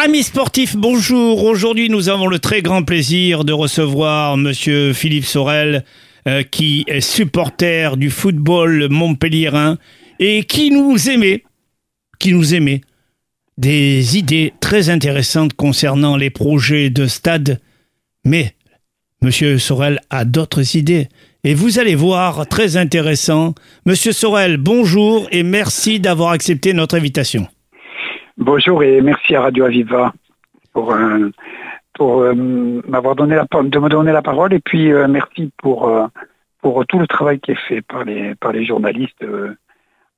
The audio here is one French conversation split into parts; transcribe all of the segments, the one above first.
Amis sportifs, bonjour. Aujourd'hui, nous avons le très grand plaisir de recevoir Monsieur Philippe Sorel, euh, qui est supporter du football montpelliérain et qui nous aimait, qui nous aimait des idées très intéressantes concernant les projets de stade. Mais Monsieur Sorel a d'autres idées. Et vous allez voir, très intéressant. Monsieur Sorel, bonjour et merci d'avoir accepté notre invitation. Bonjour et merci à Radio Aviva pour, euh, euh, m'avoir donné la de me donner la parole et puis euh, merci pour tout le travail qui est fait par les par les journalistes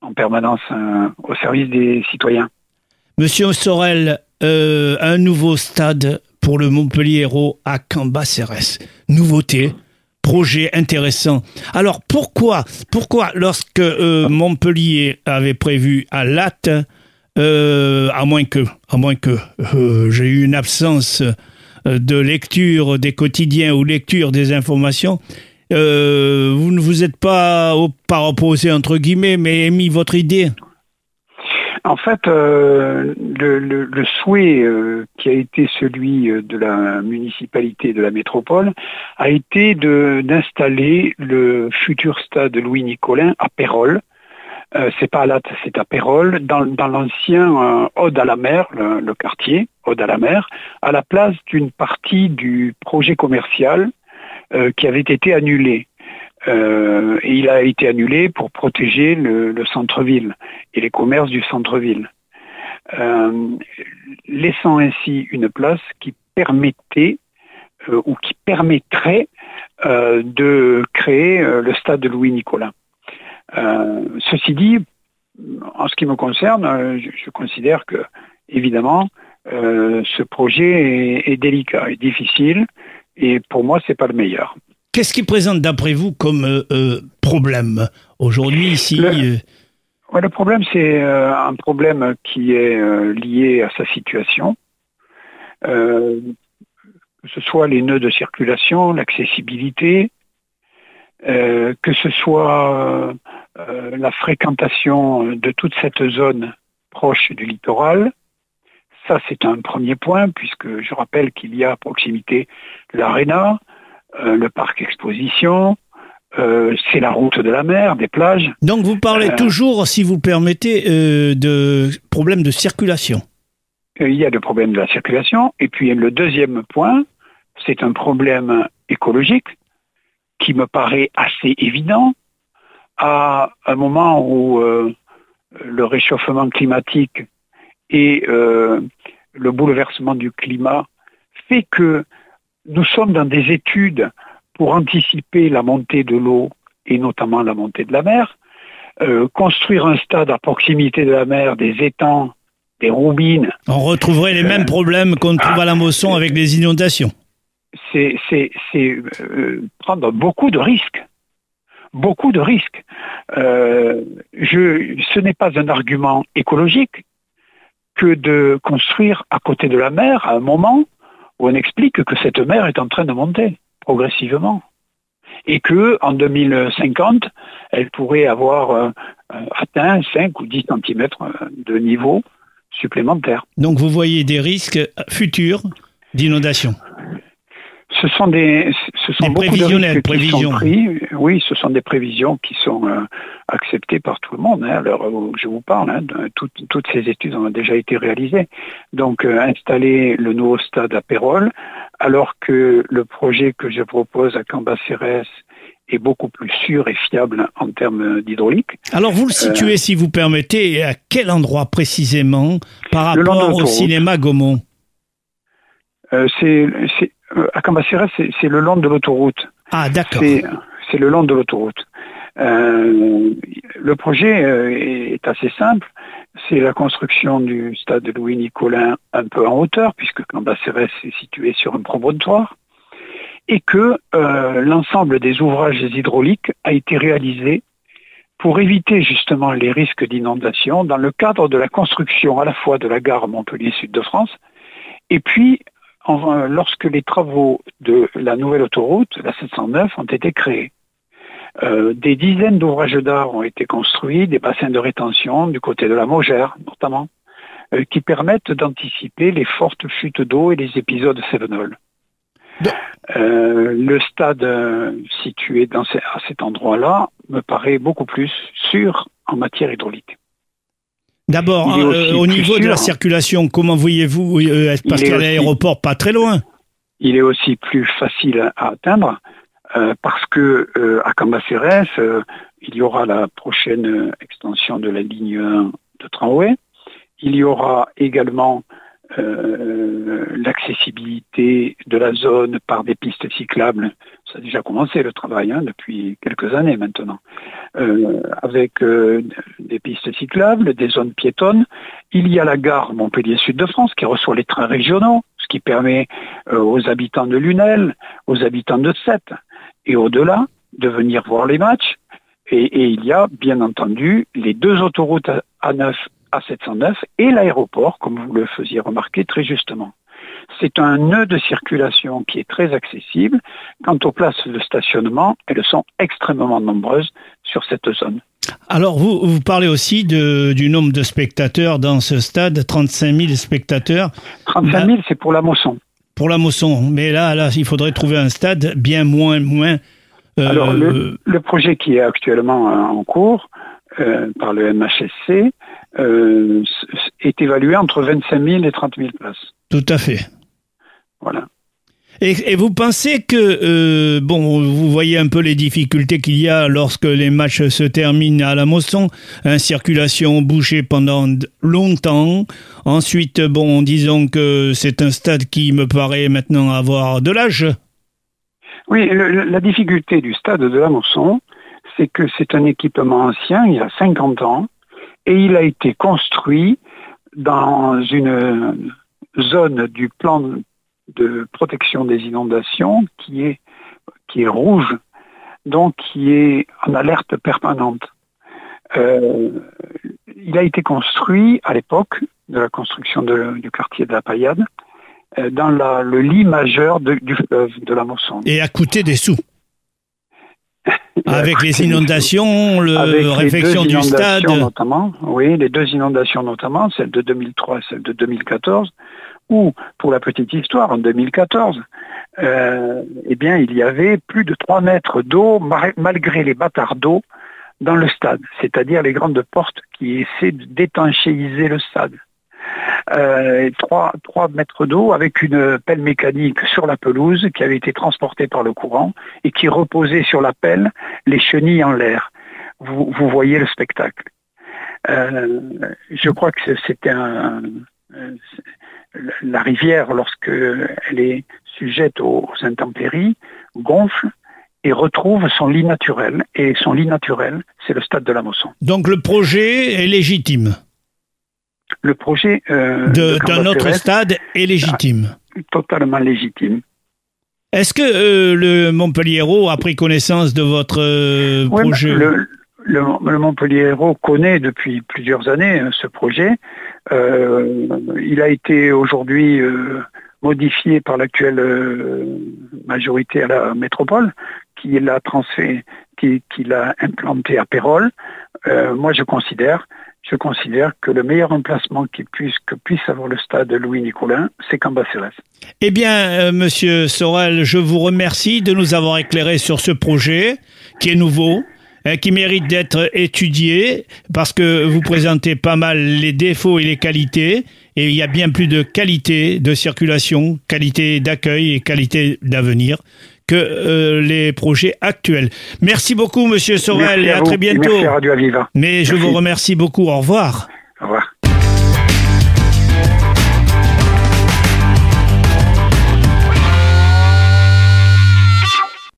en permanence au service des citoyens. Monsieur Sorel, un nouveau stade pour le Montpellier Hérault à Cambacérès. Nouveauté, projet intéressant. Alors pourquoi, pourquoi lorsque Montpellier avait prévu à Latte euh, à moins que, à euh, j'ai eu une absence euh, de lecture des quotidiens ou lecture des informations, vous ne vous êtes pas, pas opposé entre guillemets, mais émis votre idée? En fait, le, souhait qui a été celui de la municipalité de la métropole a été d'installer le futur stade Louis Nicolin à Pérol, euh, c'est pas à Latte, c'est à Pérol, dans, l'ancien euh, Ode à la mer, le, quartier Ode à la mer, à la place d'une partie du projet commercial euh, qui avait été annulé. et il a été annulé pour protéger le, centre-ville et les commerces du centre-ville, laissant ainsi une place qui permettait ou qui permettrait de créer le stade de Louis Nicolas. Euh, ceci dit, en ce qui me concerne, euh, je, considère que, évidemment, euh, ce projet est, délicat et difficile, et pour moi, c'est pas le meilleur. Qu'est-ce qui présente d'après vous comme problème aujourd'hui ici le, le problème, c'est un problème qui est lié à sa situation. que ce soit les nœuds de circulation, l'accessibilité, que ce soit euh, la fréquentation de toute cette zone proche du littoral. Ça, c'est un premier point, puisque je rappelle qu'il y a à proximité l'aréna, euh, le parc exposition, euh, c'est la route de la mer, des plages. Donc vous parlez toujours, si vous permettez, de problèmes de circulation. Il y a des problèmes de la circulation. Et puis le deuxième point, c'est un problème écologique qui me paraît assez évident à un moment où euh, le réchauffement climatique et euh, le bouleversement du climat fait que nous sommes dans des études pour anticiper la montée de l'eau et notamment la montée de la mer, euh, construire un stade à proximité de la mer, des étangs, des roubines. On retrouverait les mêmes problèmes qu'on trouve à la Mosson avec les inondations. C'est prendre beaucoup de risques beaucoup de risques. Euh, ce n'est pas un argument écologique que de construire à côté de la mer à un moment où on explique que cette mer est en train de monter progressivement et que en 2050, elle pourrait avoir euh, atteint 5 ou 10 cm de niveau supplémentaire. Donc vous voyez des risques futurs d'inondation ce sont des, ce sont beaucoup de qui sont pris. Oui, ce sont des prévisions qui sont euh, acceptées par tout le monde. Hein, alors, je vous parle, hein, toutes ces études ont déjà été réalisées. Donc, euh, installer le nouveau stade à Pérol, alors que le projet que je propose à Cambacérès est beaucoup plus sûr et fiable en termes d'hydraulique. Alors, vous le situez, euh, si vous permettez, à quel endroit précisément par rapport au cinéma Gaumont? C'est euh, Cambacérès, c'est le long de l'autoroute. Ah, d'accord. C'est le long de l'autoroute. Euh, le projet euh, est assez simple. C'est la construction du stade de Louis Nicolin un peu en hauteur, puisque Cambacérès est situé sur un promontoire, et que l'ensemble des ouvrages hydrauliques a été réalisé pour éviter justement les risques d'inondation dans le cadre de la construction à la fois de la gare Montpellier-Sud de France et puis lorsque les travaux de la nouvelle autoroute, la 709, ont été créés. Euh, des dizaines d'ouvrages d'art ont été construits, des bassins de rétention du côté de la Mogère notamment, qui permettent d'anticiper les fortes chutes d'eau et les épisodes cévenols. le stade situé dans à cet endroit-là me paraît beaucoup plus sûr en matière hydraulique. D'abord, hein, au niveau de la circulation, comment voyez-vous Parce qu'il y a l'aéroport pas très loin. Il est aussi plus facile à atteindre euh, parce que euh, à Cambacérès, euh, il y aura la prochaine extension de la ligne 1 de tramway. Il y aura également l'accessibilité de la zone par des pistes cyclables. Ça a déjà commencé le travail hein, depuis quelques années maintenant. avec des pistes cyclables, des zones piétonnes. Il y a la gare Montpellier Sud de France qui reçoit les trains régionaux, ce qui permet aux habitants de Lunel, aux habitants de Sète, et au-delà de venir voir les matchs. Et, il y a bien entendu les deux autoroutes A9, A709 et l'aéroport, comme vous le faisiez remarquer très justement. C'est un nœud de circulation qui est très accessible. Quant aux places de stationnement, elles sont extrêmement nombreuses sur cette zone. Alors, vous, vous parlez aussi de, du nombre de spectateurs dans ce stade, 35 000 spectateurs. 35 000, c'est pour la moisson pour la mousson. Mais là, là, il faudrait trouver un stade bien moins, moins. Euh, Alors, le, projet qui est actuellement en cours euh, par le MHSC euh, est évalué entre 25 000 et 30 000 places. Tout à fait. Voilà. Et, vous pensez que, euh, bon, vous voyez un peu les difficultés qu'il y a lorsque les matchs se terminent à la Mosson, hein, circulation bouchée pendant longtemps. Ensuite, bon, disons que c'est un stade qui me paraît maintenant avoir de l'âge. Oui, la difficulté du stade de la Mosson, c'est que c'est un équipement ancien, il y a 50 ans, et il a été construit dans une zone du plan de protection des inondations qui est, qui est rouge, donc qui est en alerte permanente. Euh, il a été construit à l'époque de la construction du quartier de la Paillade euh, dans le lit majeur du fleuve de la Mosson. Et a coûté des sous. Avec les inondations, le réfection du stade. Notamment, oui, les deux inondations notamment, celle de 2003 et celle de 2014, où, pour la petite histoire, en 2014, euh, eh bien, il y avait plus de 3 mètres d'eau malgré les bâtards d'eau dans le stade, c'est-à-dire les grandes portes qui essaient d'étanchéiser le stade. Euh, 3, 3 mètres d'eau avec une pelle mécanique sur la pelouse qui avait été transportée par le courant et qui reposait sur la pelle les chenilles en l'air. Vous, voyez le spectacle. Euh, je crois que c'était un, la rivière, lorsqu'elle est sujette aux intempéries, gonfle et retrouve son lit naturel. Et son lit naturel, c'est le stade de la Mosson. Donc le projet est légitime Le projet euh, d'un autre stade est légitime Totalement légitime. Est-ce que euh, le Montpellier a pris connaissance de votre euh, projet le, Montpellier Hérault connaît depuis plusieurs années euh, ce projet. Il a été aujourd'hui modifié par l'actuelle majorité à la métropole, qui l'a transféré, qui, l'a implanté à Pérol. moi, je considère, je considère que le meilleur emplacement que puisse avoir le stade Louis-Nicolin, c'est Cambacérès. Eh bien, Monsieur Sorel, je vous remercie de nous avoir éclairé sur ce projet qui est nouveau, euh, qui mérite d'être étudié parce que vous présentez pas mal les défauts et les qualités et il y a bien plus de qualité de circulation, qualité d'accueil et qualité d'avenir que euh, les projets actuels. Merci beaucoup, Monsieur Sorel, et à, très bientôt. Merci Radio Aviva. Mais je vous remercie beaucoup. Au revoir. Au revoir.